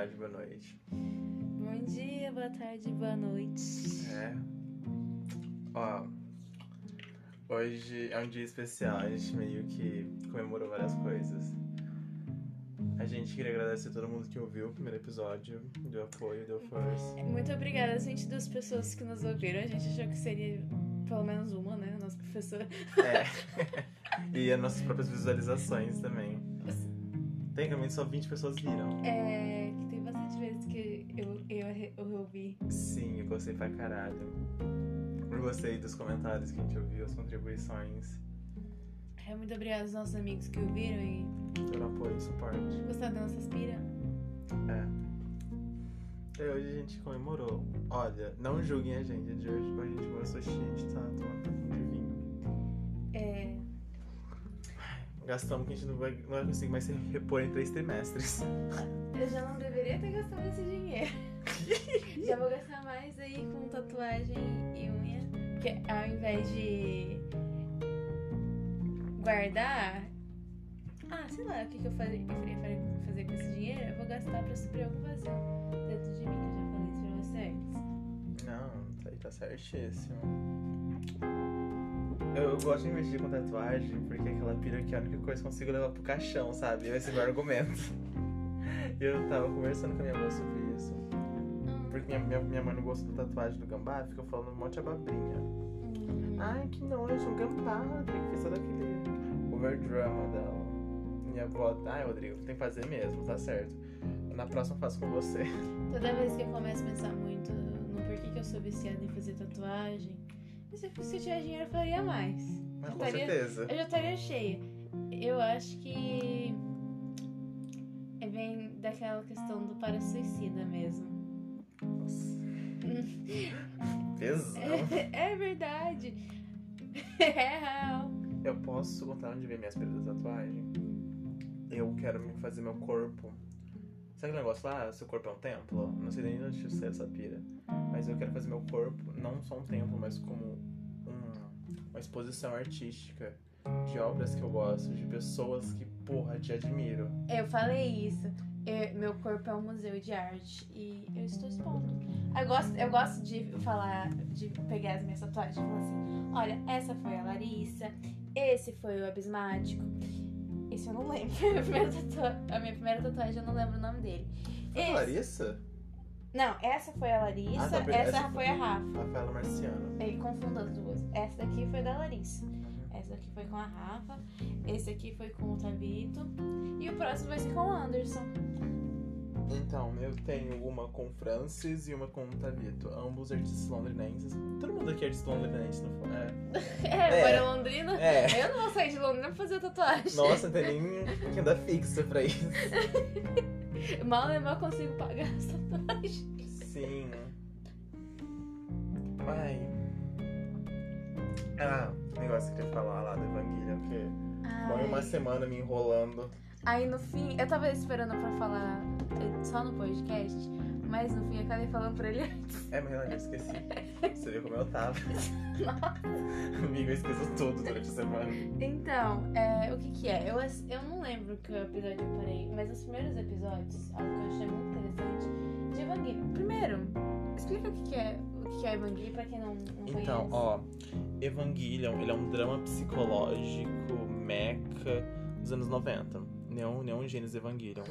tarde, boa noite. Bom dia, boa tarde, boa noite. É. Ó, hoje é um dia especial, a gente meio que comemorou várias coisas. A gente queria agradecer a todo mundo que ouviu o primeiro episódio, deu apoio, deu força. Muito obrigada, gente, das pessoas que nos ouviram. A gente achou que seria pelo menos uma, né? Nossa professora. É. e as nossas próprias visualizações também. Tecnicamente só 20 pessoas viram. É, eu, eu, ouvi. Sim, eu gostei pra caralho. Eu gostei dos comentários que a gente ouviu, as contribuições. É, muito obrigada aos nossos amigos que ouviram e Pelo apoio e suporte. gostaram da nossa aspira. É. E hoje a gente comemorou. Olha, não julguem a gente de hoje, hoje a gente começou cheio, a gente tá tomando um de vinho. É, Gastamos que a gente não vai, não vai conseguir mais se repor em três trimestres. eu já não deveria ter gastado esse dinheiro. já vou gastar mais aí com tatuagem e unha. Porque ao invés de guardar. Ah, sei lá o que, que eu, faria, eu fazer com esse dinheiro. Eu vou gastar pra suprir algum vazio dentro de mim, que eu já falei isso pra você antes. Não, isso aí tá certíssimo. Eu, eu gosto de investir com tatuagem porque é aquela pira que é a única coisa que eu consigo levar pro caixão, sabe? Esse é o meu argumento. Eu tava conversando com a minha mãe sobre. Porque minha, minha, minha mãe não gosta da tatuagem do gambá, fica falando um monte de abobrinha. Hum, Ai, que nojo, um gambá, Rodrigo. Fez todo aquele overdrama dela. Minha avó, ai, Rodrigo, tem que fazer mesmo, tá certo. Na próxima eu faço com você. Toda vez que eu começo a pensar muito no porquê que eu sou viciada em fazer tatuagem, se eu se eu tivesse dinheiro eu faria mais. Mas Eu com estaria- certeza. Eu já estaria cheia. Eu acho que é bem daquela questão do para suicida mesmo. Nossa. Pesão. É, é verdade. É real. Eu posso contar onde vem minha aspira da tatuagem? Eu quero me fazer meu corpo. Sabe aquele negócio lá? Seu corpo é um templo? Não sei nem onde você essa pira. Mas eu quero fazer meu corpo não só um templo, mas como um- uma exposição artística de obras que eu gosto, de pessoas que, porra, te admiro. Eu falei isso. Eu- meu corpo é um museu de arte e eu estou expondo. Eu gosto, eu gosto de falar, de pegar as minhas tatuagens e falar assim: olha, essa foi a Larissa, esse foi o Abismático. Esse eu não lembro. A minha primeira, a tatuagem eu não lembro o nome dele. Foi a Esse- Larissa? Não, essa foi a Larissa, Ah, tá, essa, essa foi a Rafa. Rafaela Marciano. Ele confundo as duas. Essa daqui foi da Larissa. Essa daqui foi com a Rafa. Esse aqui foi com o Tabito. E o próximo vai ser com o Anderson. Então, eu tenho uma com o Francis e uma com o Tavito. Ambos artistas londrinenses. Todo mundo aqui é artista londrinense, não foi? É. É, É. para Londrina. É. Eu não vou sair de Londrina pra fazer tatuagem. Nossa, não tem nem renda fixa pra isso. Mal eu mal consigo pagar as tatuagens. Sim. Ai. Ah, negócio que eu ia falar lá do Evangelion, que foi uma semana me enrolando. Aí no fim, eu tava esperando pra falar eh, só no podcast, mas no fim eu acabei falando pra ele antes. É, mas eu esqueci. Você viu como eu tava. Amigo, eu esqueço tudo durante a semana. Então, é, o que que é? Eu, eu não lembro que episódio eu parei, mas os primeiros episódios, algo que eu achei muito interessante, de Evangelion. Primeiro, explica o que é o que é Evangelion pra quem não, não Então, conhece. ó, Evangelion, ele é um drama psicológico mecha dos anos 90. Neon, Neon Genesis Evangelion.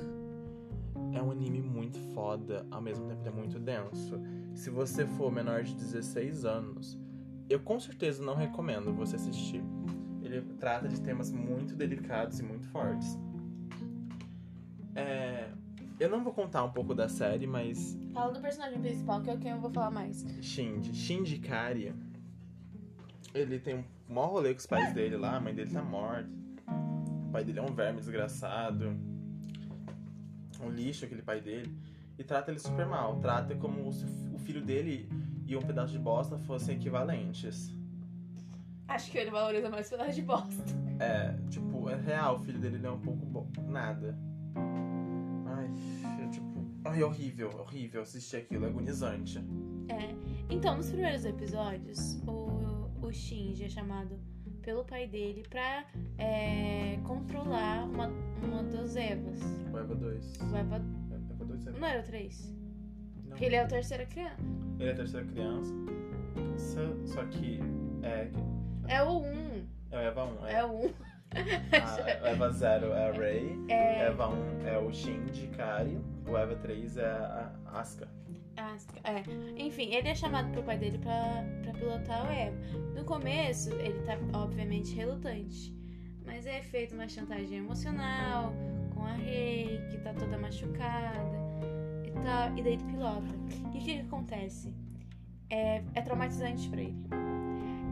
É um anime muito foda, ao mesmo tempo ele é muito denso. Se você for menor de 16 anos, eu com certeza não recomendo você assistir. Ele trata de temas muito delicados e muito fortes. É, eu não vou contar um pouco da série, mas Fala do personagem principal, que é quem eu vou falar mais. Shinji, Shinji Kari, ele tem um maior rolê com os pais dele lá, a mãe dele tá morta. O pai dele é um verme desgraçado. Um lixo aquele pai dele. E trata ele super mal. Trata como se o filho dele e um pedaço de bosta fossem equivalentes. Acho que ele valoriza mais pedaço de bosta. É, tipo, é real, o filho dele ele é um pouco bo... nada. Ai, é horrível, horrível assistir aquilo, é agonizante. É. Então, nos primeiros episódios, o, o Shinji é chamado pelo pai dele pra é, controlar uma, uma das Evas. O Eva 2. O Eva Eva 2 dois Não era o 3? Não. Porque ele é a terceira criança. Ele é a terceira criança. Só, que é. É o 1. É o Eva 1. É, É o 1. A, Eva 0 é a Ray. É. Eva 1 é o Shinji Kari. O Eva 3 é a Asuka. Ah, é. Enfim, ele é chamado pro pai dele pra, pra pilotar o Eva. No começo, ele tá obviamente relutante. Mas é feita uma chantagem emocional com a Rei, que tá toda machucada e tal. E daí ele pilota. E o que, que acontece? É, é traumatizante pra ele.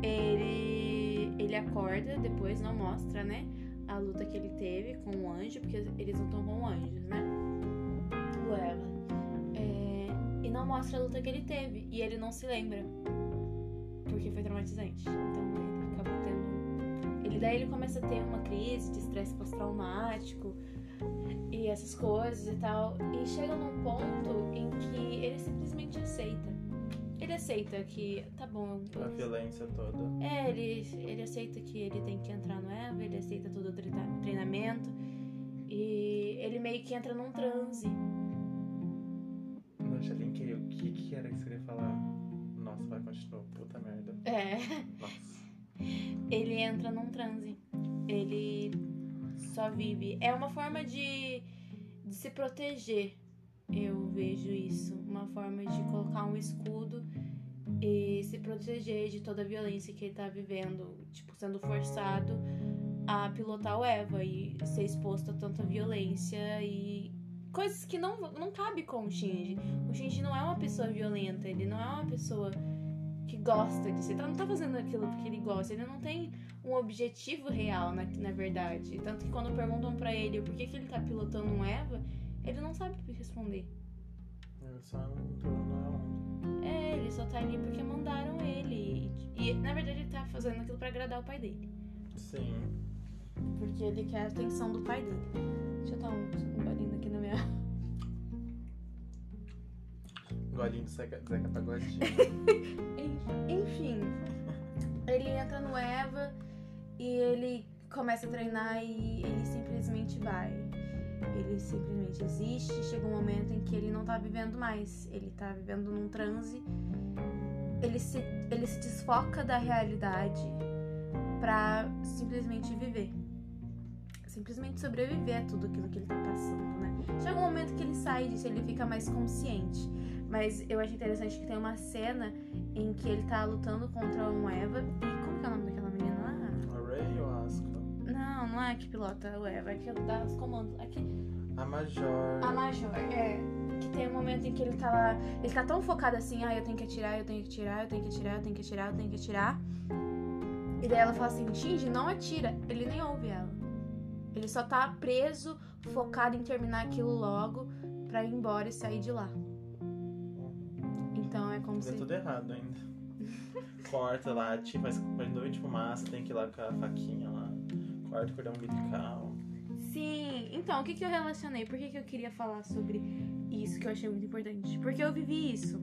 Ele. Ele acorda, depois não mostra, né? A luta que ele teve com o anjo, porque eles não estão com anjos, né? O Eva. É, e não mostra a luta que ele teve. E ele não se lembra. Porque foi traumatizante. Então ele acabou tendo. Ele daí ele começa a ter uma crise de estresse pós-traumático e essas coisas e tal. E chega num ponto em que ele simplesmente aceita. Ele aceita que, tá bom, eu- A violência toda. é, ele, ele aceita que ele tem que entrar no EVA, ele aceita todo o treina- treinamento e ele meio que entra num transe. Não, já linkei. O que, que era que você queria falar? Nossa, vai, continuar. Puta merda. É, Nossa. ele entra num transe. Ele só vive. É uma forma de, de se proteger. Eu vejo isso. Forma de colocar um escudo e se proteger de toda a violência que ele tá vivendo. Tipo, sendo forçado a pilotar o Eva e ser exposto a tanta violência e coisas que não, não cabe com o Shinji. O Shinji não é uma pessoa violenta, ele não é uma pessoa que gosta disso. Ele não tá fazendo aquilo porque ele gosta, ele não tem um objetivo real, na, na verdade. Tanto que quando perguntam pra ele por que, que ele tá pilotando um Eva, ele não sabe responder. Ele só entrou na onda. É, ele só tá ali porque mandaram ele. E, e, na verdade ele tá fazendo aquilo pra agradar o pai dele. Sim. Porque ele quer a atenção do pai dele. Deixa eu dar um, um aqui na minha. Golinho do Zeca, Zeca Pagodinho. Enfim, ele entra no Eva e ele começa a treinar e ele simplesmente vai. Ele simplesmente existe. Chega um momento em que ele não tá vivendo mais. Ele tá vivendo num transe. Ele se, ele se desfoca da realidade pra simplesmente viver. Simplesmente sobreviver a tudo aquilo que ele tá passando, né? Chega um momento que ele sai disso, ele fica mais consciente. Mas eu acho interessante que tem uma cena em que ele tá lutando contra um Eva. E como que é o nome daquela Não, é que pilota o Eva, é que dá os comandos. Que... A Major. A Major, é. Que tem um momento em que ele tá lá. Ele tá tão focado assim, ah, eu tenho que atirar, eu tenho que atirar, eu tenho que atirar, eu tenho que atirar, eu tenho que atirar. E daí ela fala assim, Shinji, não atira. Ele nem ouve ela. Ele só tá preso, focado em terminar aquilo logo pra ir embora e sair de lá. Então é como Deu se. tudo errado ainda. Corta lá, tipo, faz, nuvem de fumaça, tem que ir lá com a faquinha lá. Corta o cordão umbilical. Sim, então o que, que eu relacionei? Por que, que eu queria falar sobre isso que eu achei muito importante? Porque eu vivi isso.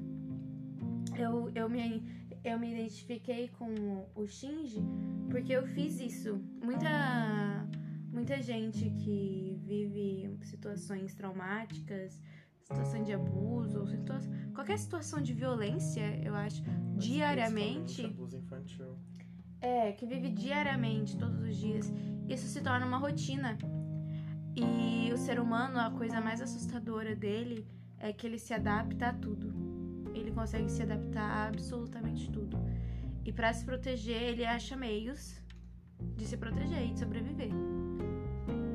Eu, eu, me, eu me identifiquei com o Shinji porque eu fiz isso. Muita, muita gente que vive situações traumáticas, situação de abuso, situa qualquer situação de violência, eu acho, diariamente. Principalmente Abuso infantil. É, que vive diariamente, todos os dias. Isso se torna uma rotina. E o ser humano, a coisa mais assustadora dele é que ele se adapta a tudo. Ele consegue se adaptar a absolutamente tudo. E para se proteger, ele acha meios de se proteger e de sobreviver.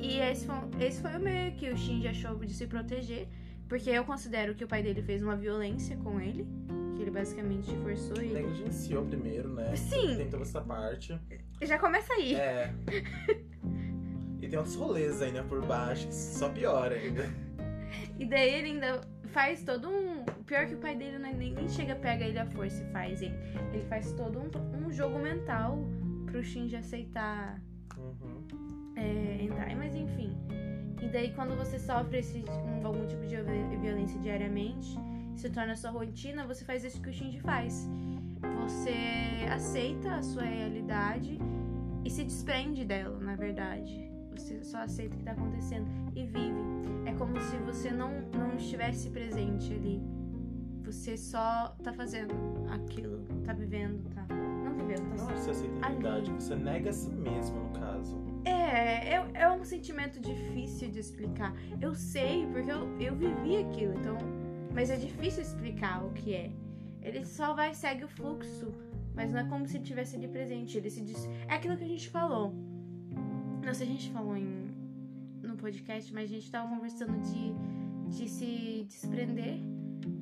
E esse foi, esse foi o meio que o Shinji achou de se proteger, porque eu considero que o pai dele fez uma violência com ele, que ele basicamente forçou ele. Negligenciou primeiro, né? Sim. Tem toda essa parte. Já começa aí. É. E tem outros rolês ainda por baixo, que só piora ainda. E daí ele ainda faz todo um. Pior que o pai dele não- nem, chega, pega ele à força e faz ele. Ele faz todo um, um jogo mental pro Shinji aceitar Uhum. é, entrar. Mas enfim. E daí quando você sofre esse, um- algum tipo de vi- violência diariamente, se torna sua rotina, você faz isso que o Shinji faz. Você aceita a sua realidade e se desprende dela, na verdade. você só aceita o que tá acontecendo e vive. É como se você não, não estivesse presente ali. Você só tá fazendo aquilo, tá vivendo, tá. Não vivendo, tá Não você aceita a Ali. realidade, você nega a si mesmo, no caso. É, é, é um sentimento difícil de explicar. Eu sei, porque eu, eu vivi aquilo, então. Mas é difícil explicar o que é. Ele só vai segue o fluxo, mas não é como se ele tivesse ali presente. Ele se diz. É aquilo que a gente falou. Não sei se a gente falou em, no podcast, mas a gente tava conversando de, de se desprender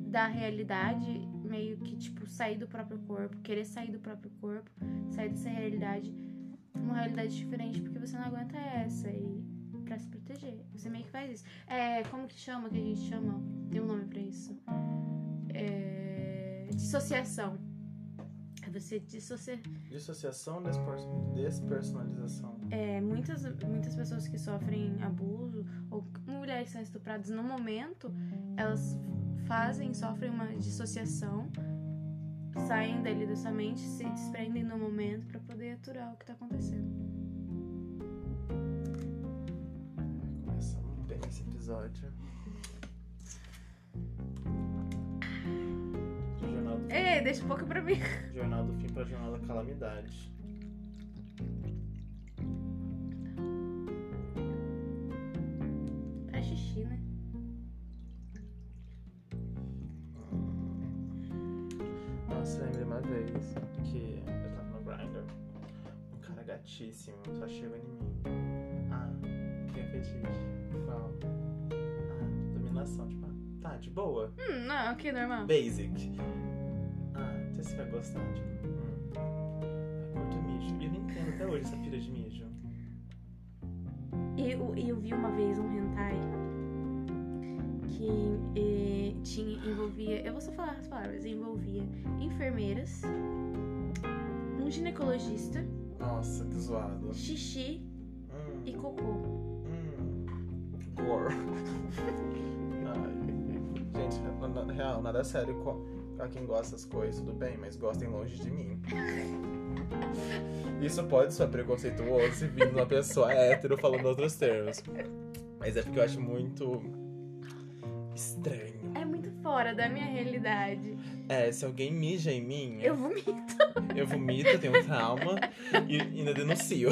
da realidade, meio que, tipo, sair do próprio corpo, querer sair do próprio corpo, sair dessa realidade uma realidade diferente, porque você não aguenta essa e pra se proteger. Você meio que faz isso. É, como que chama, que a gente chama? Tem um nome pra isso. É, dissociação. É você dissociar. Dissociação, despersonalização. É, muitas, muitas pessoas que sofrem abuso ou mulheres que são estupradas no momento, elas fazem, sofrem uma dissociação, saem dali dessa mente, se desprendem no momento pra poder aturar o que tá acontecendo. Começamos bem esse episódio. Ei, deixa um pouco pra mim. jornal do fim pra jornal da calamidade. É xixi, né? Nossa, lembrei uma vez que eu tava no Grindr. Um cara gatíssimo só chegou em mim. Ah, que é fetiche? Qual? Ah, dominação, tipo, ah, tá, de boa. Hum, não, ok, normal. Basic. Não sei se vai gostar, tipo, hum. Ah, curto mijo. E eu não entendo até hoje essa pira de mijo. E eu, eu vi uma vez um hentai que eh, tinha, envolvia. Eu vou só falar as palavras. Envolvia enfermeiras, um ginecologista, Nossa, que zoado. xixi Hum, e cocô. hum. Gore. Ai. Gente, na, na real, nada sério pra quem gosta das coisas, tudo bem, mas gostem longe de mim. Isso pode ser preconceituoso se vindo uma pessoa hétero falando outros termos. Mas é porque eu acho muito estranho. É muito fora da minha realidade. É, se alguém mija em mim, Eu vomito. eu vomito, eu tenho trauma e ainda denuncio.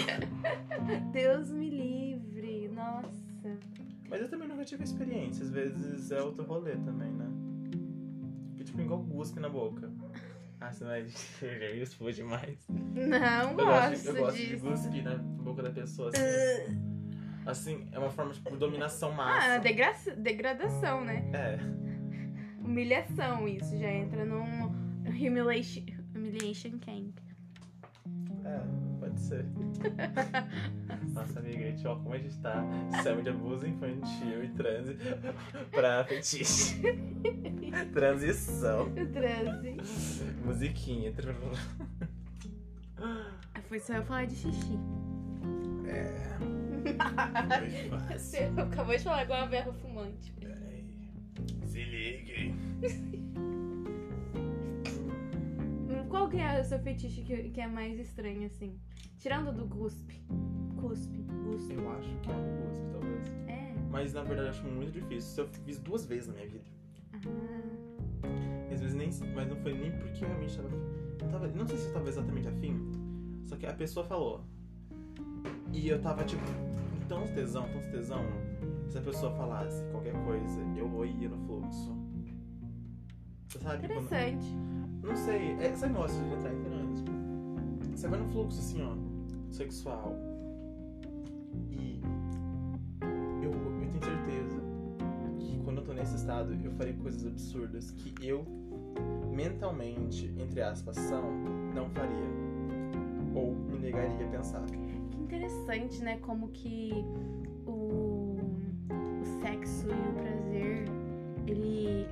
Deus me livre. Nossa. Mas eu também nunca tive experiência. Às vezes é outro rolê também, né? Tipo igual guspe na boca. Ah, você vai isso demais. Não Eu gosto, de, gosto eu gosto de disso. cuspir na boca da pessoa assim. Assim, é uma forma tipo, de dominação Ah, máxima. degra degradação, né? É. Humilhação, isso. Já entra num humiliation, humiliation camp. É, pode ser. Nossa, amiga, gente, ó, como a gente tá saindo de abuso infantil e transe pra fetiche. Transição. Transe. Musiquinha. Foi só eu falar de xixi. É. Você acabou de falar igual a berra fumante. Peraí. Se ligue. Qual que é o seu fetiche que, que é mais estranho, assim? Tirando do cuspe. Cuspe. Cuspe. Eu acho que é um gosto, talvez. É. Mas na verdade eu acho muito difícil. Eu fiz duas vezes na minha vida. Ah, Às vezes nem. Mas não foi nem porque eu realmente tava. Tava não sei se eu tava exatamente afim. Só que a pessoa falou. E eu tava tipo. Tão tesão, tão tesão. Se a pessoa falasse qualquer coisa, eu ia no fluxo. Sabe? Quando- interessante. Não sei, é esse negócio de entrar em transe. Você vai no fluxo assim, ó, sexual. E eu, eu tenho certeza que quando eu tô nesse estado, eu farei coisas absurdas que eu, mentalmente, entre aspas, são, não faria. Ou me negaria a pensar. Que interessante, né? Como que o, o sexo e o.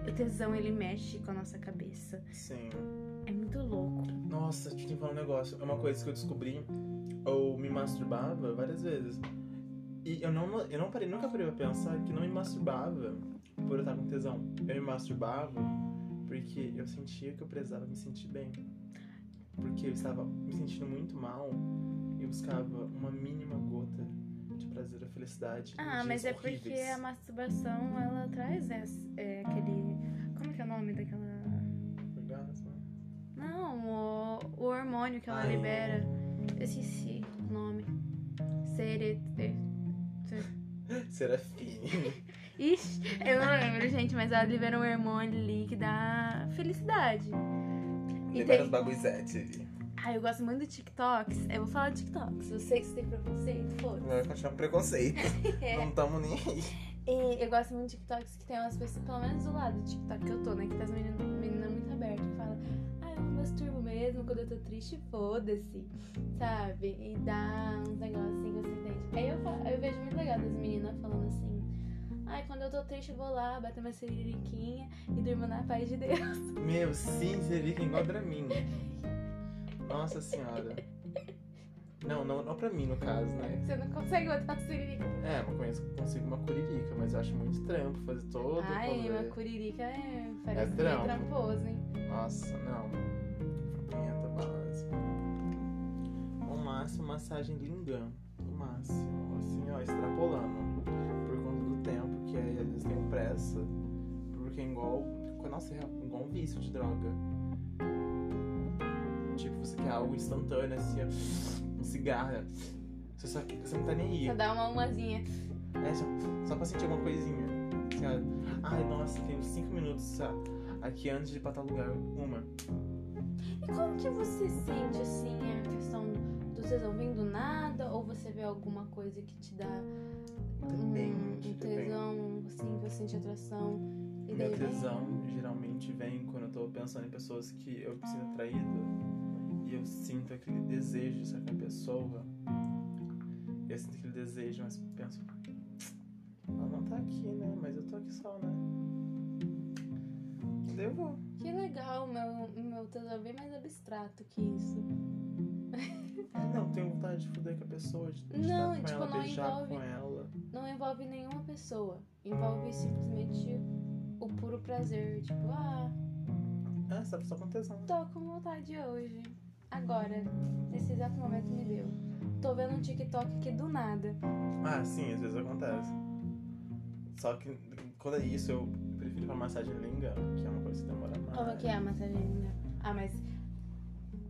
O tesão, ele mexe com a nossa cabeça. Sim. É muito louco. Nossa, deixa eu te falar um negócio. É uma coisa que eu descobri. Eu me masturbava várias vezes. E eu não, eu não parei, nunca parei pra pensar que não me masturbava por eu estar com tesão. Eu me masturbava porque eu sentia que eu precisava me sentir bem. Porque eu estava me sentindo muito mal e buscava uma mínima gota prazer felicidade. Ah, mas é porque horríveis. a masturbação, ela traz esse- é, aquele... Como que é o nome daquela... Orgasmo. Não, o, o hormônio que ela Ai. libera. Eu esqueci o nome. Seret... Serafim. Ixi, eu não lembro, gente, mas ela libera um hormônio ali que dá felicidade. E Libera tem... os bagulhetes ali. Ah, eu gosto muito de TikToks. Eu vou falar de TikToks. Eu sei que você tem preconceito, foda-se. Vai continuar com preconceito. É. Não tamo nem aí. E eu gosto muito de TikToks que tem umas pessoas, pelo menos do lado do TikTok que eu tô, né? Que tá as meninas menina muito abertas que fala, ah, eu me masturbo mesmo quando eu tô triste, foda-se, sabe? E dá uns negócios assim que você entende. Aí eu, fa- eu vejo muito legal das meninas falando assim, ai, quando eu tô triste eu vou lá, bater uma siririquinha e durmo na paz de Deus. Meu, sim, você fica igual pra mim. Nossa senhora. Não, não, não pra mim, no caso, né? Você não consegue botar uma siririca. É, eu conheço, consigo uma curirica, mas eu acho muito trampo fazer todo o Ai, uma curirica é, parece É meio trampo. tramposo, hein? Nossa, não. Pimenta básica. O máximo, massagem lingam. O máximo. Assim, ó, extrapolando. Por conta do tempo, que aí às vezes tem pressa. Porque é igual. Nossa, é igual um vício de droga. Tipo, você quer algo instantâneo, assim, ó. Um cigarro. Você, só, você não tá nem aí. Só dá uma umazinha. É, só, só pra sentir alguma coisinha. Assim, ó. Ai, nossa, uns 5 minutos só. Aqui antes de ir pra tal lugar. Uma. E como que você sente, assim, a questão do tesão vem do nada? Ou você vê alguma coisa que te dá um, Depende, um tesão, assim, que você sente atração? Meu vem? tesão geralmente vem quando eu tô pensando em pessoas que eu me sinto atraído sinto aquele desejo de ser com a pessoa. Eu sinto aquele desejo, mas penso, ela não tá aqui, né? Mas eu tô aqui só, né? Vou. Que legal, meu, meu tesão é bem mais abstrato que isso. Não, tenho vontade de foder com a pessoa, de, Não, estar com tipo, ela, não beijar envolve- com ela. Não envolve nenhuma pessoa. Envolve simplesmente o puro prazer. Tipo, ah, É, só só com tesão. tô com vontade hoje. Agora, nesse exato momento me deu. Tô vendo um TikTok aqui do nada. Ah, sim, às vezes acontece. Só que quando é isso, eu prefiro uma massagem linga, que é uma coisa que demora mais. Como que é a massagem? Ah, mas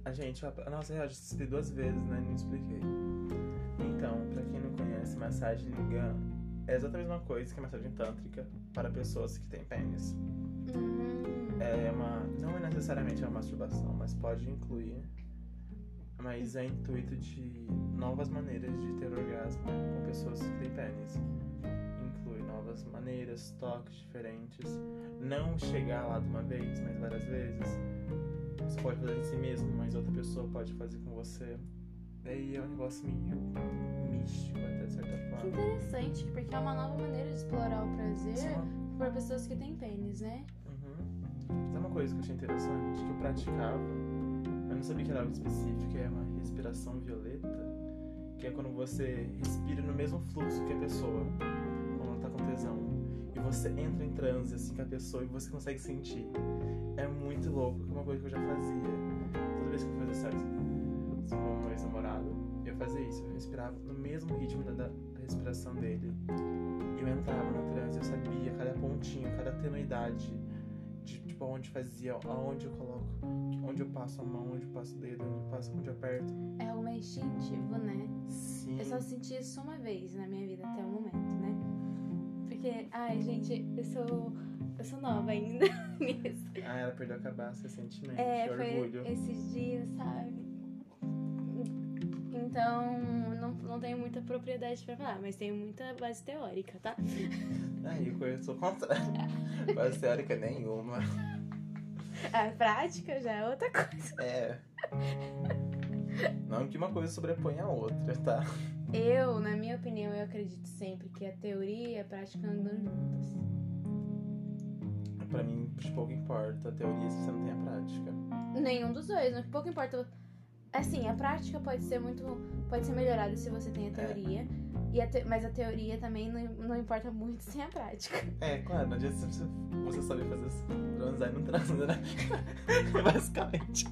A gente, a nossa, eu já expliquei duas vezes, né? Nem expliquei. Então, pra quem não conhece, massagem linga é exatamente a mesma coisa que a massagem tântrica para pessoas que têm pênis. Hum, É uma. Não é necessariamente uma masturbação, mas pode incluir. Mas é intuito de novas maneiras de ter orgasmo com pessoas que têm pênis. Inclui novas maneiras, toques diferentes. Não chegar lá de uma vez, mas várias vezes. Você pode fazer em si mesmo, mas outra pessoa pode fazer com você. Daí é um negócio meio místico, até de certa que forma. interessante, porque é uma nova maneira de explorar o prazer por pessoas que têm pênis, né? Uhum. Sabe uma coisa que eu achei interessante? Que eu praticava, não sabia que era algo específico, é uma respiração violeta, que é quando você respira no mesmo fluxo que a pessoa, quando ela tá com tesão. E você entra em transe assim com a pessoa e você consegue sentir. É muito louco, que é uma coisa que eu já fazia. Toda vez que eu fazia sexo com meu ex-namorado, eu fazia isso, eu respirava no mesmo ritmo da, respiração dele. E eu entrava na transe, eu sabia cada pontinho, cada tenuidade de tipo aonde fazia, aonde eu coloco, onde eu passo a mão, onde eu passo o dedo, onde eu passo, onde eu aperto. É algo mais instintivo, né? Sim. Eu só senti isso uma vez na minha vida até o momento, né? Porque, ai, gente, eu sou. Eu sou nova ainda nisso. Ah, ela perdeu a cabeça recentemente, É, foi orgulho. esses dias, sabe? Então, não, não tenho muita propriedade pra falar, mas tenho muita base teórica, tá? Aí eu o contrário. Base teórica nenhuma. A prática já é outra coisa. É. Não que uma coisa sobrepõe a outra, tá? Eu, na minha opinião, eu acredito sempre que a teoria e a prática andam juntas. Pra mim, de pouco importa a teoria se você não tem a prática. Nenhum dos dois, não pouco importa. Assim, a prática pode ser muito. pode ser melhorada se você tem a teoria. E a te- mas a teoria também não, não importa muito sem a prática. É, claro, não adianta você, você saber fazer. Transar e não transa, né? Basicamente.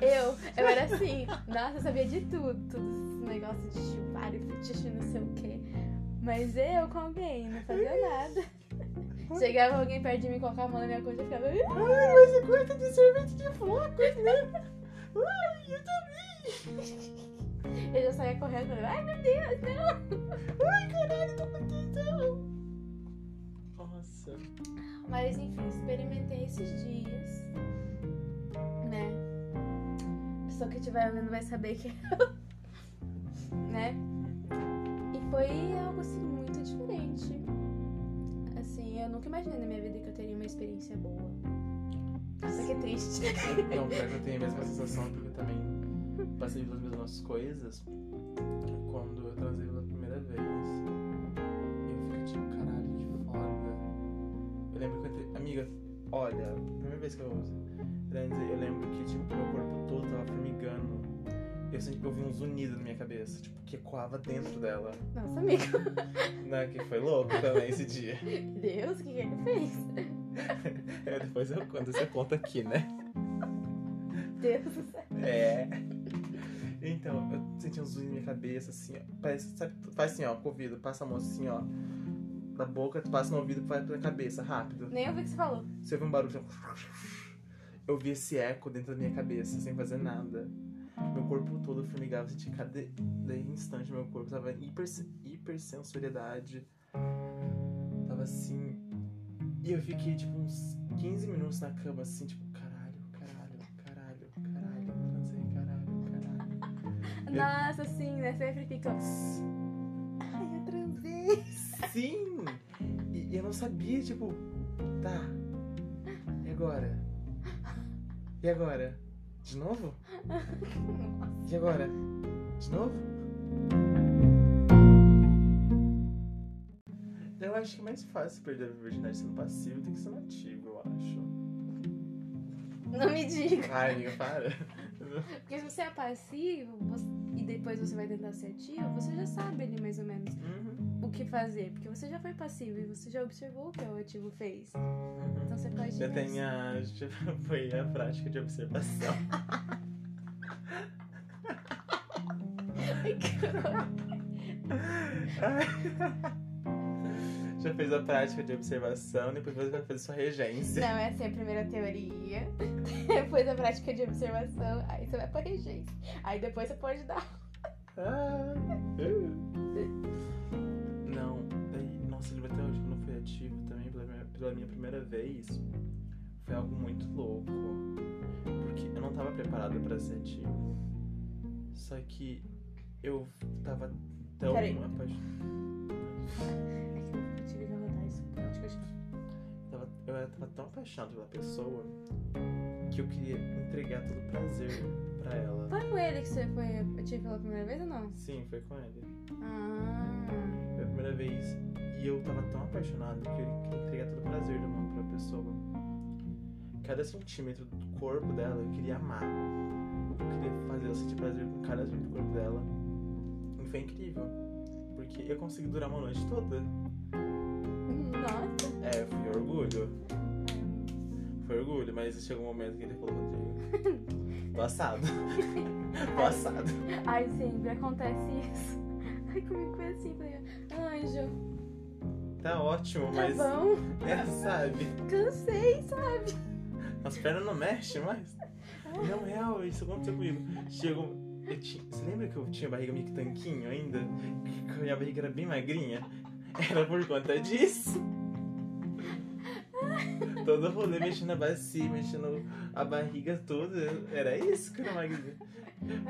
Eu, eu era assim, nossa, eu sabia de tudo, tudo esse negócio de chupar e fetiche, não sei o quê. Mas eu com alguém, não fazia nada. Chegava alguém perto de mim, colocava a mão na minha coxa e ficava. Ai, você gosta de sorvete de flocos, né? Ai, eu também. Eu já saía correndo, ai meu Deus, não! Ai, caralho, tô proteção. Nossa. Mas enfim, experimentei esses dias, né? A pessoa que estiver vendo vai saber que eu, né? E foi algo assim muito diferente. Assim, eu nunca imaginei na minha vida que eu teria uma experiência boa. Isso que é triste. Não, pior que eu tenho a mesma sensação, porque eu também passei pelas mesmas coisas quando eu transei pela primeira vez. Eu fiquei tipo, caralho, que foda. Eu lembro que eu entrei. Amiga, olha, primeira vez que eu transei, eu lembro que tipo, meu corpo todo tava formigando. Eu, senti, eu vi um zunido na minha cabeça, tipo, que ecoava dentro dela. Nossa, amigo. Né? Que foi louco também esse dia. Deus, o que, que ele fez? É, depois eu conto esse ponto aqui, né? Deus do céu. É. Então, eu senti um zoom na minha cabeça, assim, ó. Parece, sabe, faz assim, ó, com o ouvido, passa a mão assim, ó. Da boca, tu passa no ouvido e vai pra cabeça, rápido. Nem ouvi o que você falou. Você ouve um barulho, assim, eu vi esse eco dentro da minha cabeça, sem fazer nada. Meu corpo todo formigava, eu sentia cada cada instante meu corpo tava em hiper, hipersensoriedade. Tava assim. E eu fiquei, tipo, uns 15 minutos na cama, assim, tipo, Nossa, sim, né? Sempre fica. Ai, eu transei. Sim! E, e eu não sabia, tipo, tá. E agora? E agora? De novo? E agora? De novo? Eu acho que é mais fácil perder a virgindade sendo passivo do que sendo ativo, eu acho. Não me diga. Ai, amiga, para. Porque se você é passivo você- e depois você vai tentar ser ativo, você já sabe ali mais ou menos Uhum, o que fazer. Porque você já foi passivo e você já observou o que o ativo fez. uhum. Então você pode. Eu tenho a. Foi a prática de observação. Já fez a prática de observação, depois você vai fazer sua regência. Não, essa é a primeira teoria. Depois a prática de observação. Aí você vai pra regência. Aí depois você pode dar. Ah, uh. Não, daí, nossa, lembro até hoje quando eu fui ativo também pela minha, pela minha primeira vez. Foi algo muito louco. Porque eu não tava preparada pra ser ativo. Só que eu tava tão Peraí. apaixonada. É eu tava tão apaixonado pela pessoa que eu queria entregar todo o prazer pra ela. Foi com ele que você foi ativo pela primeira vez ou não? Sim, foi com ele. Ah. Foi a primeira vez e eu tava tão apaixonado que eu queria entregar todo o prazer do mundo pra pessoa. Cada centímetro do corpo dela eu queria amar. Eu queria fazer ela sentir prazer com cada centímetro do corpo dela. E foi incrível. Porque eu consegui durar uma noite toda. Nossa. É, foi orgulho. Foi orgulho, mas chegou um momento que ele falou, Rodrigo. Tô assado. Tô assado. Ai, sempre acontece isso. Ai, comigo foi assim. Falei, anjo, Tá ótimo, tá mas. bom. É, sabe? Cansei, sabe? As pernas não mexem mais. Não, real, isso aconteceu comigo. Chegou. Eu tinha, você lembra que eu tinha barriga meio que tanquinho ainda? Que minha barriga era bem magrinha? Era por conta disso. Todo rolê mexendo a bacia, mexendo a barriga toda. Era isso que era magrinha.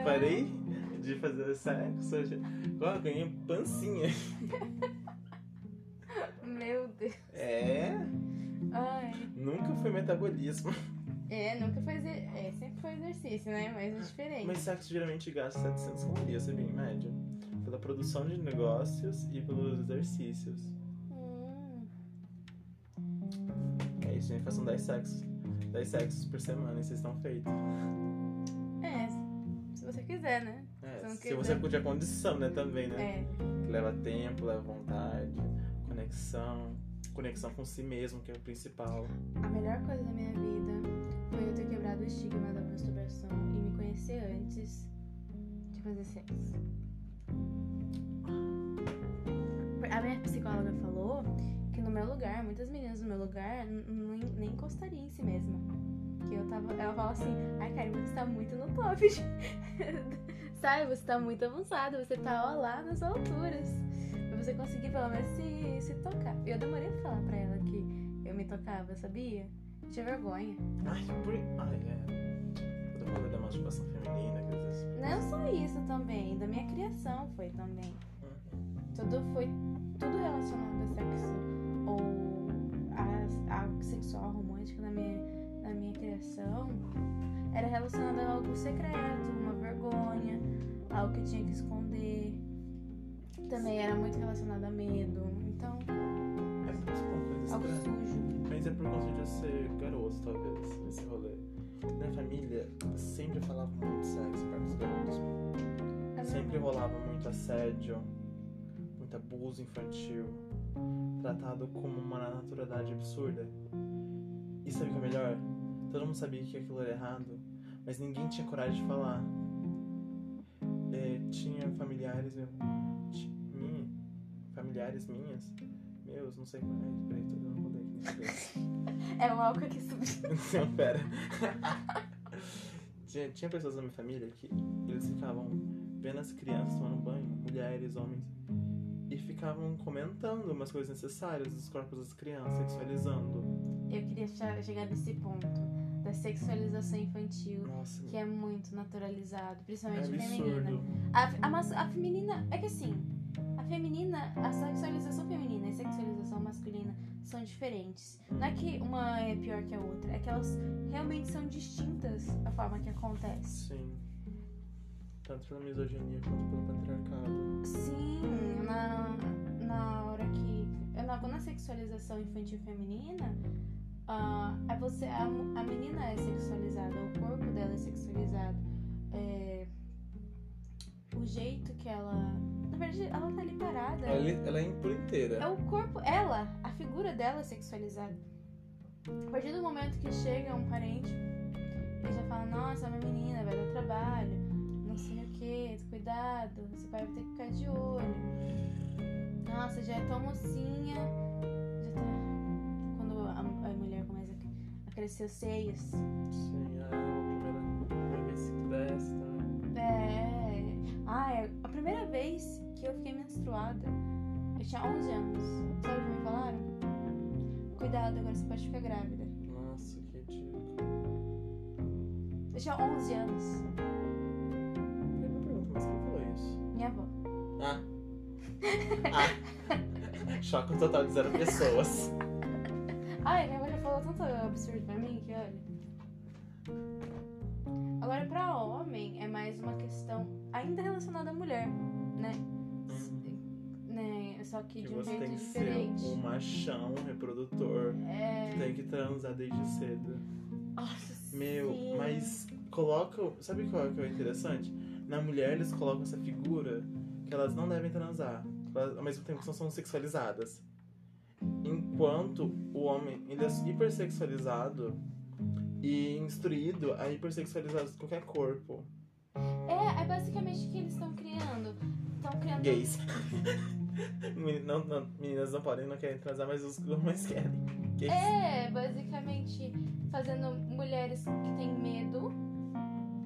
Parei de fazer sexo. Ó, ganhei pancinha. Meu Deus. É, Ai. nunca foi metabolismo. É, nunca foi exer... É, sempre foi exercício, né? Mas é diferente. Mas sexo geralmente gasta 700 calorias, sabia, em média. Pela produção de negócios e pelos exercícios. Gente. Façam 10 sexos. 10 sexos por semana e vocês estão feitos. É, se você quiser, né? É, Se você tiver condição, né, também, né? É. Leva tempo, leva vontade, conexão. Conexão com si mesmo, que é o principal. A melhor coisa da minha vida foi eu ter quebrado o estigma da masturbação e me conhecer antes de fazer sexo. A minha psicóloga falou no meu lugar, muitas meninas no meu lugar nem encostariam em si mesma. Que eu tava. Ela fala assim, ai Karen, você tá muito no top. Sabe, você tá muito avançado, você tá ó, lá nas alturas. Pra você conseguir pelo menos se, se tocar. Eu demorei pra falar pra ela que eu me tocava, sabia? Eu tinha vergonha. Ai, por. Ai, é. Eu falei da masturbação feminina, quer dizer. Não só isso também, da minha criação foi também. Tudo foi tudo relacionado a sexo ou a, a sexual romântica na minha, na minha criação era relacionado a algo secreto, uma vergonha, algo que eu tinha que esconder. Também era muito relacionado a medo. Então, É por algo estranha. sujo. Mas é por conta de eu ser garoto, talvez, nesse rolê. Minha família sempre falava muito sexo para os garotos. Sempre rolava muito assédio, muito abuso infantil, tratado como uma naturalidade absurda. E sabe o que é melhor? Todo mundo sabia que aquilo era errado, mas ninguém tinha coragem de falar. É, tinha familiares, meu. Minha, familiares minhas, meus, não sei é. Peraí, tô dando um rolê aqui na cabeça. É o álcool que subiu. Não, pera. tinha, tinha pessoas da minha família que eles ficavam vendo as crianças tomando banho, mulheres, homens, e ficavam comentando umas coisas necessárias dos corpos das crianças, sexualizando. Eu queria che- chegar nesse ponto da sexualização infantil, Nossa, que é muito naturalizado, é principalmente feminina. absurdo. A, a, a feminina. É que assim, a feminina, a sexualização feminina e a sexualização masculina são diferentes. Não é que uma é pior que a outra, é que elas realmente são distintas a forma que acontece. Sim. Tanto pela misoginia quanto pelo patriarcado. Sim, na, na hora que. Na, na sexualização infantil feminina, ah, é você, a, a menina é sexualizada, o corpo dela é sexualizado. É, o jeito que ela. Na verdade, ela tá ali parada. Ela, ela é por inteira. É o corpo, ela, a figura dela é sexualizada. A partir do momento que chega um parente e já fala, nossa, é uma menina, vai dar trabalho, que, cuidado, seu pai vai ter que ficar de olho. Nossa, já é tão mocinha, já tá. Quando a, a mulher começa a crescer os seios. Sim, a primeira bebê que desce também. É. Ah, é. A primeira vez que eu fiquei menstruada, eu tinha 11 anos. Sabe o que me falaram? Cuidado, agora você pode ficar grávida. Nossa, que ridículo. Eu tinha 11 anos. Minha avó. Ah. ah. Choque um total de zero pessoas. Ai, minha avó já falou tanto absurdo pra mim que olha. Agora, pra homem, é mais uma questão ainda relacionada à mulher, né? né? Só que, Que de um você jeito tem que diferente. ser um machão, reprodutor. É. Tem que transar desde cedo. Nossa, Meu, sim. mas colocam. Sabe qual que é o interessante? Na mulher eles colocam essa figura que elas não devem transar. Elas, ao mesmo tempo que são sexualizadas. Enquanto o homem ele é hipersexualizado e instruído a hipersexualizar qualquer corpo. É, é basicamente o que eles estão criando. Estão criando. Gays. Não, não, meninas não podem, não querem transar, mas os homens querem. Gays. É, basicamente fazendo mulheres que têm medo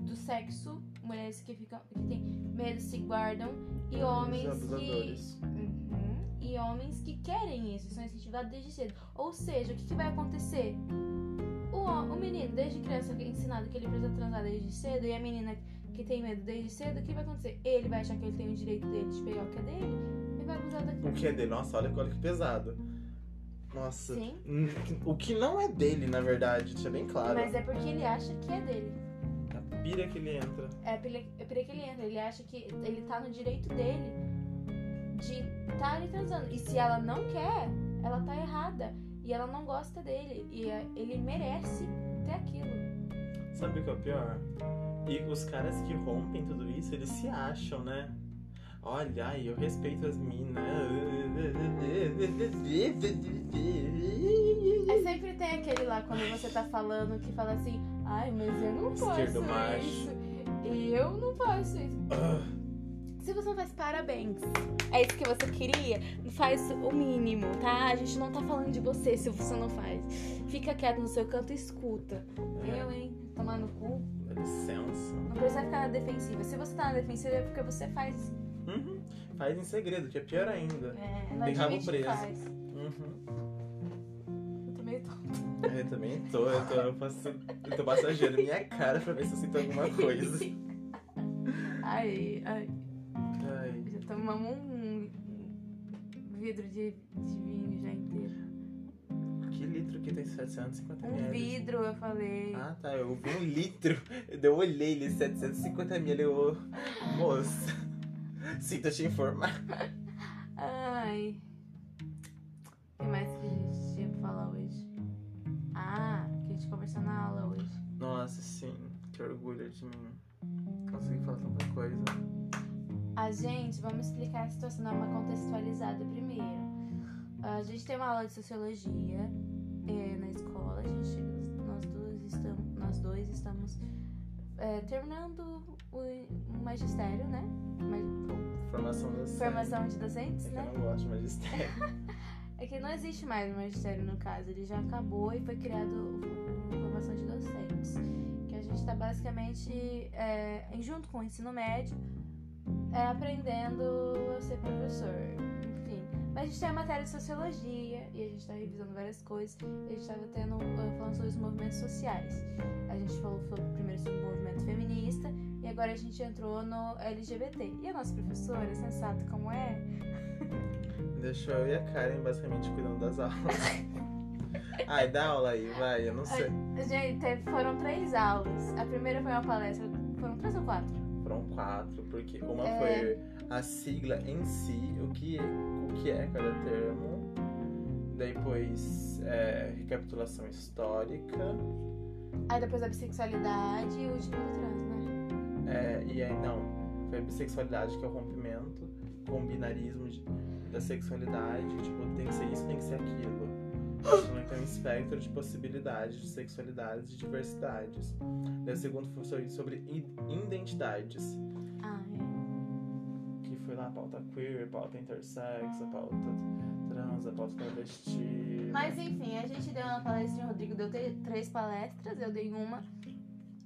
do sexo, mulheres que ficam que têm medo se guardam e homens que. Uhum. e homens que querem isso, são incentivados desde cedo. Ou seja, o que, que vai acontecer? O, o menino, desde criança, é ensinado que ele precisa transar desde cedo, e a menina que tem medo desde cedo, o que vai acontecer? Ele vai achar que ele tem o direito dele de pegar o que é dele e vai abusar daquilo. O que é dele? Nossa, olha, olha que pesado. Nossa. Sim, O que não é dele, na verdade, deixa bem claro. mas é porque ele acha que é dele. A pira que ele entra. É por ele é ele entra. Ele acha que ele tá no direito dele de estar tá ali transando. E se ela não quer, ela tá errada. E ela não gosta dele. E é- ele merece ter aquilo. Sabe o que é o pior? E os caras que rompem tudo isso, eles se acham, né? Olha, eu respeito as minas. Aí sempre tem aquele lá quando você tá falando que fala assim: Ai, mas eu não Esquerdo faço macho. Eu não faço isso. Se você não faz parabéns, é isso que você queria, faz o mínimo, tá? A gente não tá falando de você se você não faz. Fica quieto no seu canto e escuta. É. Eu, hein? Tomar no cu. Dá licença. Não precisa ficar na defensiva. Se você tá na defensiva é porque você faz. Uhum. Faz em segredo, que é pior ainda. É, não Tem rabo preso. faz. Uhum. Eu também tô, eu tô, eu eu tô massageando minha cara pra ver se eu sinto alguma coisa. Ai, ai. Ai, Já tomamos um vidro de, de vinho já inteiro. que litro que tem 750 Um ml? vidro, eu falei. Ah, tá. Eu vi um litro. Eu olhei ele, 750 ml. Eu, moça, sinta te informar. Ai. Nossa, sim. Que orgulho de mim. Consegui falar tanta coisa. A gente, vamos explicar a situação, dar uma contextualizada primeiro. A gente tem uma aula de sociologia é, na escola. A gente, nós, dois estamos, nós dois estamos é, terminando o, magistério, né? Ma- Formação docente. Formação de docentes, né? eu não gosto de magistério. É que não existe mais o magistério no caso, ele já acabou e foi criado o formação de docentes. Que a gente está basicamente, é, junto com o ensino médio, é, aprendendo a ser professor. Enfim. Mas a gente tem a matéria de sociologia e a gente está revisando várias coisas. A gente estava tendo, eh, falando sobre os movimentos sociais. A gente falou sobre, primeiro sobre o movimento feminista e agora a gente entrou no LGBT. E a nossa professora, sensata como é, Deixou eu e a Karen basicamente cuidando das aulas. Ai, dá aula aí, vai, eu não sei. Gente, teve- foram três aulas. A primeira foi uma palestra. Foram três ou quatro? Foram quatro, porque uma É. foi a sigla em si, o que, o que é cada termo. Depois, é, recapitulação histórica. Aí depois a bissexualidade e o último trans, né? É, e aí, não, foi a bissexualidade, que é o rompimento com o binarismo de- da sexualidade. Tipo, tem que ser isso, tem que ser aquilo. Então, tem um espectro de possibilidades, de sexualidades e diversidades. Daí o segundo foi sobre- identidades. Ah, é. que foi lá a pauta queer, a pauta intersexo, a pauta trans, a pauta travesti. Mas enfim, a gente deu uma palestra, o Rodrigo deu três palestras, eu dei uma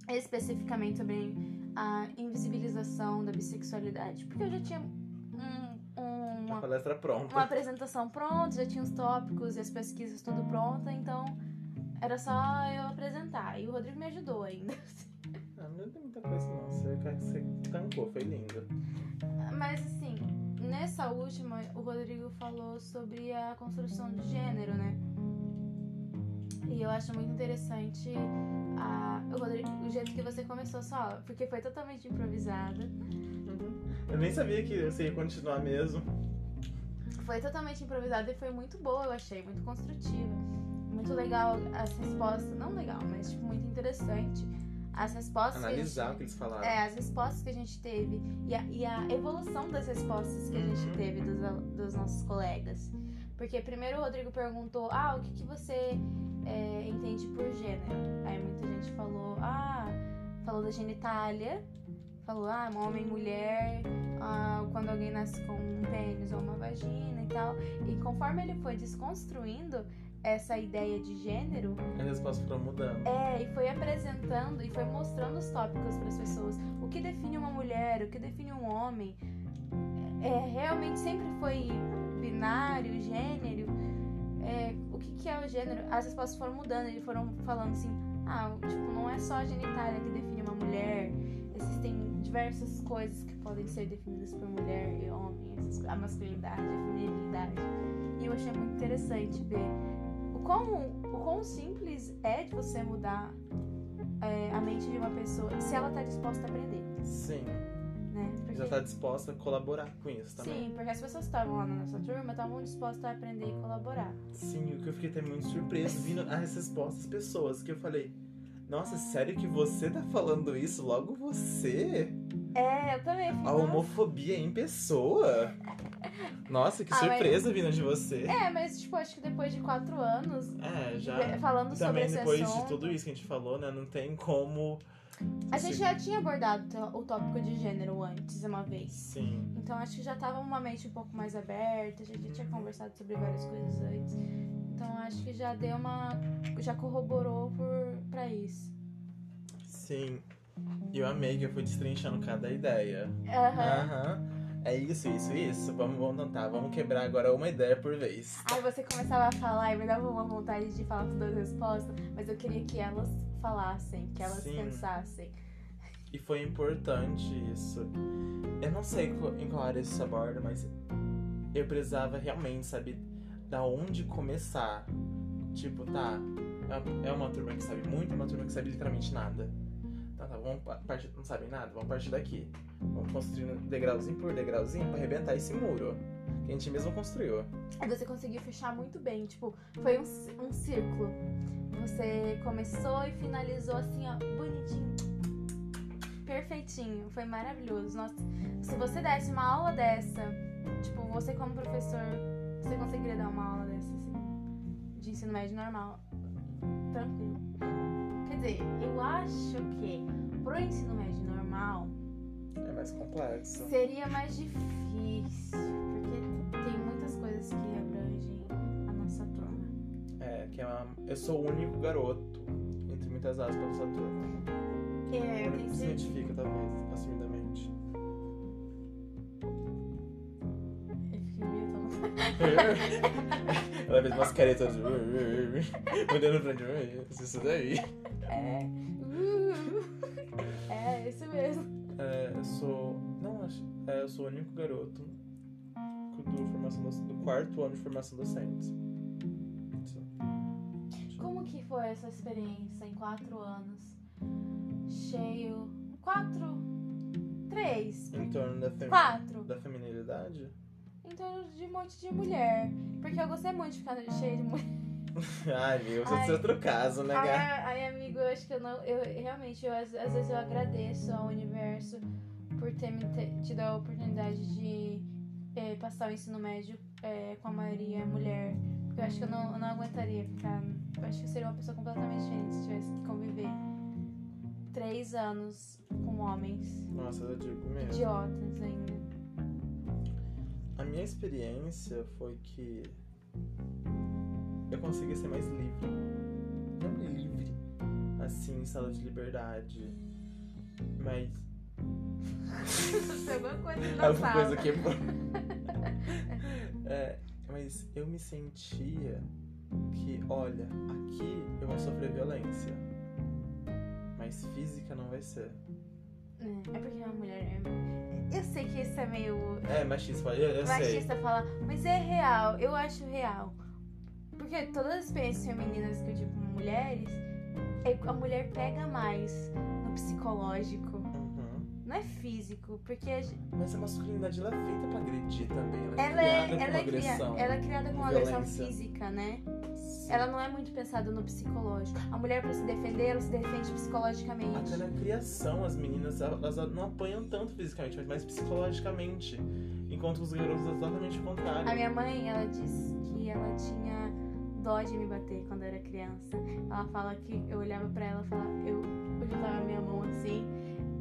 especificamente sobre a invisibilização da bissexualidade, porque eu já tinha um- a uma, palestra pronta. uma apresentação pronta, já tinha os tópicos e as pesquisas tudo pronta, então era só eu apresentar. E o Rodrigo me ajudou ainda. Ah, não deu muita coisa não, você, você tancou, foi lindo. Mas assim, nessa última, o Rodrigo falou sobre a construção de gênero, né? E eu acho muito interessante a, o, Rodrigo, o jeito que você começou aula, porque foi totalmente improvisada. Eu nem sabia que você ia continuar mesmo. Foi totalmente improvisada e foi muito boa, eu achei, muito construtiva. Muito legal as respostas, não legal, mas tipo, muito interessante. As respostas que a gente- Analisar o que eles falaram. É, as respostas que a gente teve e a, e a evolução das respostas que a gente Uhum. teve dos, dos nossos colegas. Porque primeiro o Rodrigo perguntou, ah, o que, que você é, entende por gênero? Aí muita gente falou, ah, falou da genitália, falou, ah, homem e mulher, ah, quando alguém nasce com um pênis ou uma vagina e tal. E conforme ele foi desconstruindo essa ideia de gênero, As respostas foram mudando. é, e foi apresentando e foi mostrando os tópicos para as pessoas. O que define uma mulher, o que define um homem. É, realmente sempre foi binário, gênero. É, o que, que é o gênero? As respostas foram mudando, eles foram falando assim: ah, tipo, não é só a genitália que define uma mulher. Existem diversas coisas que podem ser definidas por mulher e homem, a masculinidade, a feminilidade. E eu achei muito interessante ver o quão, o quão simples é de você mudar é, a mente de uma pessoa se ela tá disposta a aprender, Sim. né? Porque, Já tá disposta a colaborar com isso também. sim, porque as pessoas que estavam lá na nossa turma estavam dispostas a aprender e colaborar. Sim, o que eu fiquei até muito surpreso vindo as respostas das pessoas, que eu falei, nossa, sério que você tá falando isso? Logo você? É, eu também fico. A homofobia em pessoa. Nossa, que Ah, mas- surpresa vindo de você. É, mas tipo, acho que depois de quatro anos, É, já. falando sobre Também depois assunto, de tudo isso que a gente falou, né? Não tem como. a gente já tinha abordado o tópico de gênero antes, uma vez. Sim. Então acho que já tava uma mente um pouco mais aberta, a gente já tinha conversado sobre várias coisas antes. Então acho que já deu uma. já corroborou por, pra isso. Sim. E eu amei que eu fui destrinchando cada ideia. Aham. Aham. É isso, isso, isso. Vamos, vamos tentar. Vamos quebrar agora uma ideia por vez. Aí você começava a falar e me dava uma vontade de falar todas as respostas, mas eu queria que elas falassem, que elas Sim. pensassem. E foi importante isso. Eu não sei em qual área isso aborda, mas eu precisava realmente saber da onde começar. Tipo, tá, é uma- é uma turma que sabe muito, é uma turma que sabe literalmente nada. Vamos pa- partir, não sabe nada, vamos partir daqui. Vamos construindo degrauzinho por degrauzinho pra arrebentar esse muro. Que a gente mesmo construiu. Você conseguiu fechar muito bem, tipo, foi um, um círculo. Você começou e finalizou assim, ó, bonitinho. Perfeitinho, foi maravilhoso. Nossa, se você desse uma aula dessa, tipo, você como professor, você conseguiria dar uma aula dessa, assim, de ensino médio normal, tranquilo. Quer dizer, eu acho que pro ensino médio normal É mais complexo. seria mais difícil, porque tem muitas coisas que abrangem a nossa turma. É, que é uma, eu sou o único garoto, entre muitas aspas, dessa turma. É, O único que se identifica, talvez, assumidamente. Eu fiquei meio tonta. Ela fez umas caretas. Olhando pra gente. Isso daí. É. Mesmo. É, eu sou. Não, acho. É, eu sou o único garoto do, formação doc- do quarto ano de formação docente. Como que foi essa experiência em quatro anos? Cheio. Quatro? Três? Em torno da, femi Quatro? da feminilidade? Em torno de um monte de mulher. Porque eu gostei muito de ficar cheio de mulher. Ai, você Ai. é outro caso, né, Ai, gata? ai, amigo, eu acho que eu não. Eu realmente, eu, às, às vezes eu agradeço ao universo por ter me te- tido a oportunidade de eh, passar o ensino médio eh, com a maioria mulher. Porque eu acho que eu não, eu não aguentaria ficar. Eu acho que eu seria uma pessoa completamente diferente se tivesse que conviver três anos com homens Nossa, eu digo mesmo. idiotas ainda. A minha experiência foi que eu consegui ser mais livre. Não livre, assim, em sala de liberdade. Mas é alguma coisa alguma coisa quebrou. é, mas eu me sentia que, olha, aqui eu vou sofrer violência. Mas física não vai ser. É, é porque uma mulher é. Eu sei que isso é meio É, machista, eu, eu sei. machista falar, mas é real, eu acho real. Porque todas as experiências femininas que eu tive com mulheres, é- a mulher pega mais no psicológico, Uhum. não é físico, porque a gente- Mas a masculinidade ela é feita pra agredir também. Ela é ela é, criada ela com é, cria- agressão. ela é criada com com agressão física, né? Sim. Ela não é muito pensada no psicológico. A mulher, pra se defender, ela se defende psicologicamente. Até na criação, as meninas elas não apanham tanto fisicamente, mas mais psicologicamente. Enquanto os garotos é exatamente o contrário. A minha mãe, ela disse que ela tinha dó de me bater quando eu era criança. Ela fala que eu olhava pra ela e falava, eu, juntava minha mão assim,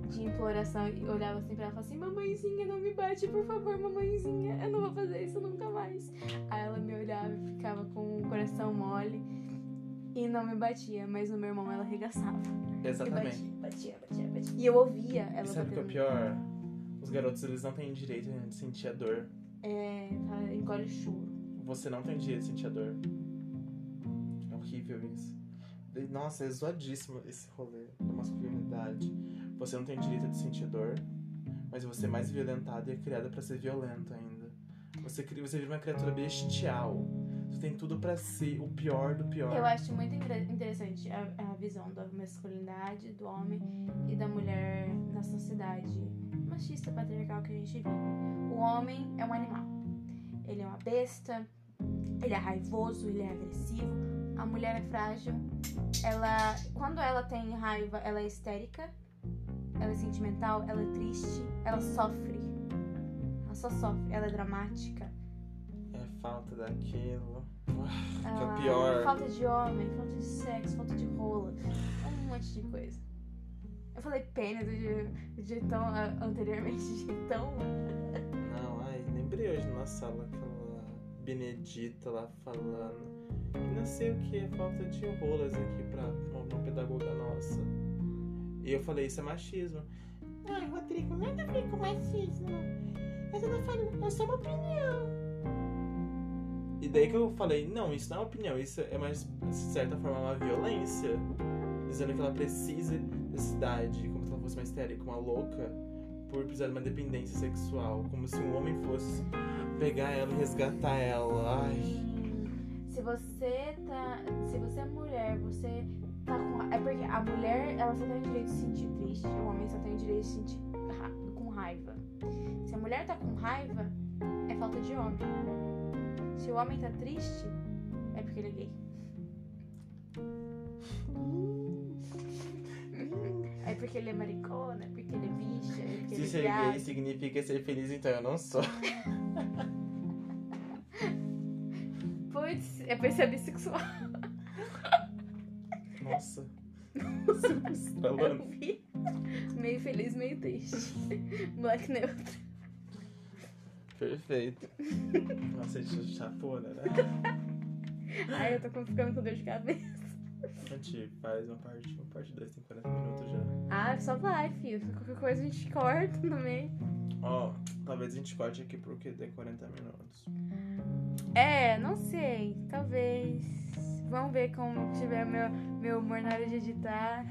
de imploração, e olhava assim pra ela e falava assim, mamãezinha, não me bate, por favor, mamãezinha, eu não vou fazer isso nunca mais. Aí ela me olhava e ficava com o coração mole e não me batia, mas no meu irmão ela arregaçava. E Exatamente. batia, batia, batia, batia. E eu ouvia ela E sabe o que é pior? Os garotos eles não têm direito de sentir a dor. É, ela engole choro. Você não tem direito de sentir a dor. Horrível isso. Nossa, é zoadíssimo esse rolê da masculinidade. Você não tem direito de sentir dor, mas você é mais violentada e é criada pra ser violenta ainda. Você, cria, você vira uma criatura bestial. Você tem tudo pra ser o pior do pior. Eu acho muito inter- interessante a, a visão da masculinidade do homem e da mulher na sociedade machista patriarcal que a gente vive. O homem é um animal. Ele é uma besta, ele é raivoso, ele é agressivo. A mulher é frágil. Ela, quando ela tem raiva, ela é histérica. ela é sentimental, ela é triste, ela sofre. Ela só sofre, ela é dramática. É falta daquilo. Que é o pior. Falta de homem, falta de sexo, falta de rola. Um monte de coisa. Eu falei pênis de, de jeitão ah, anteriormente, de jeitão. Não, ai, lembrei hoje na sala aquela Benedita lá falando não sei o que é falta de rolas aqui pra uma, uma pedagoga nossa. E eu falei, isso é machismo. Ai, Rodrigo, nada a ver com machismo. Eu só não falo, é só uma opinião. E daí que eu falei, não, isso não é uma opinião, isso é mais, de certa forma, uma violência. Dizendo que ela precisa dessa idade, como se ela fosse uma histérica, uma louca, por precisar de uma dependência sexual. Como se um homem fosse pegar ela e resgatar ela. Ai. Se você tá. Se você é mulher, você tá com. É porque a mulher, ela só tem o direito de se sentir triste, o homem só tem o direito de se sentir ra- com raiva. Se a mulher tá com raiva, é falta de homem. Se o homem tá triste, é porque ele é gay. É porque ele é maricona, é porque ele é bicha, é porque Se ele é ser viado. gay significa ser feliz, então eu não sou. é por ser bissexual. Nossa. Eu Estralando. vi. Meio feliz, meio triste. Black neutro. Perfeito. Nossa, a gente chapou, né? Ai, eu tô ficando com dor de cabeça. A gente faz uma parte, uma parte 2 tem 40 minutos já. Ah, só vai, filho. Qualquer coisa a gente corta no meio. Ó, talvez a gente corte aqui porque tem 40 minutos. É, não sei. Talvez. Vamos ver como tiver meu, meu humor na hora de editar.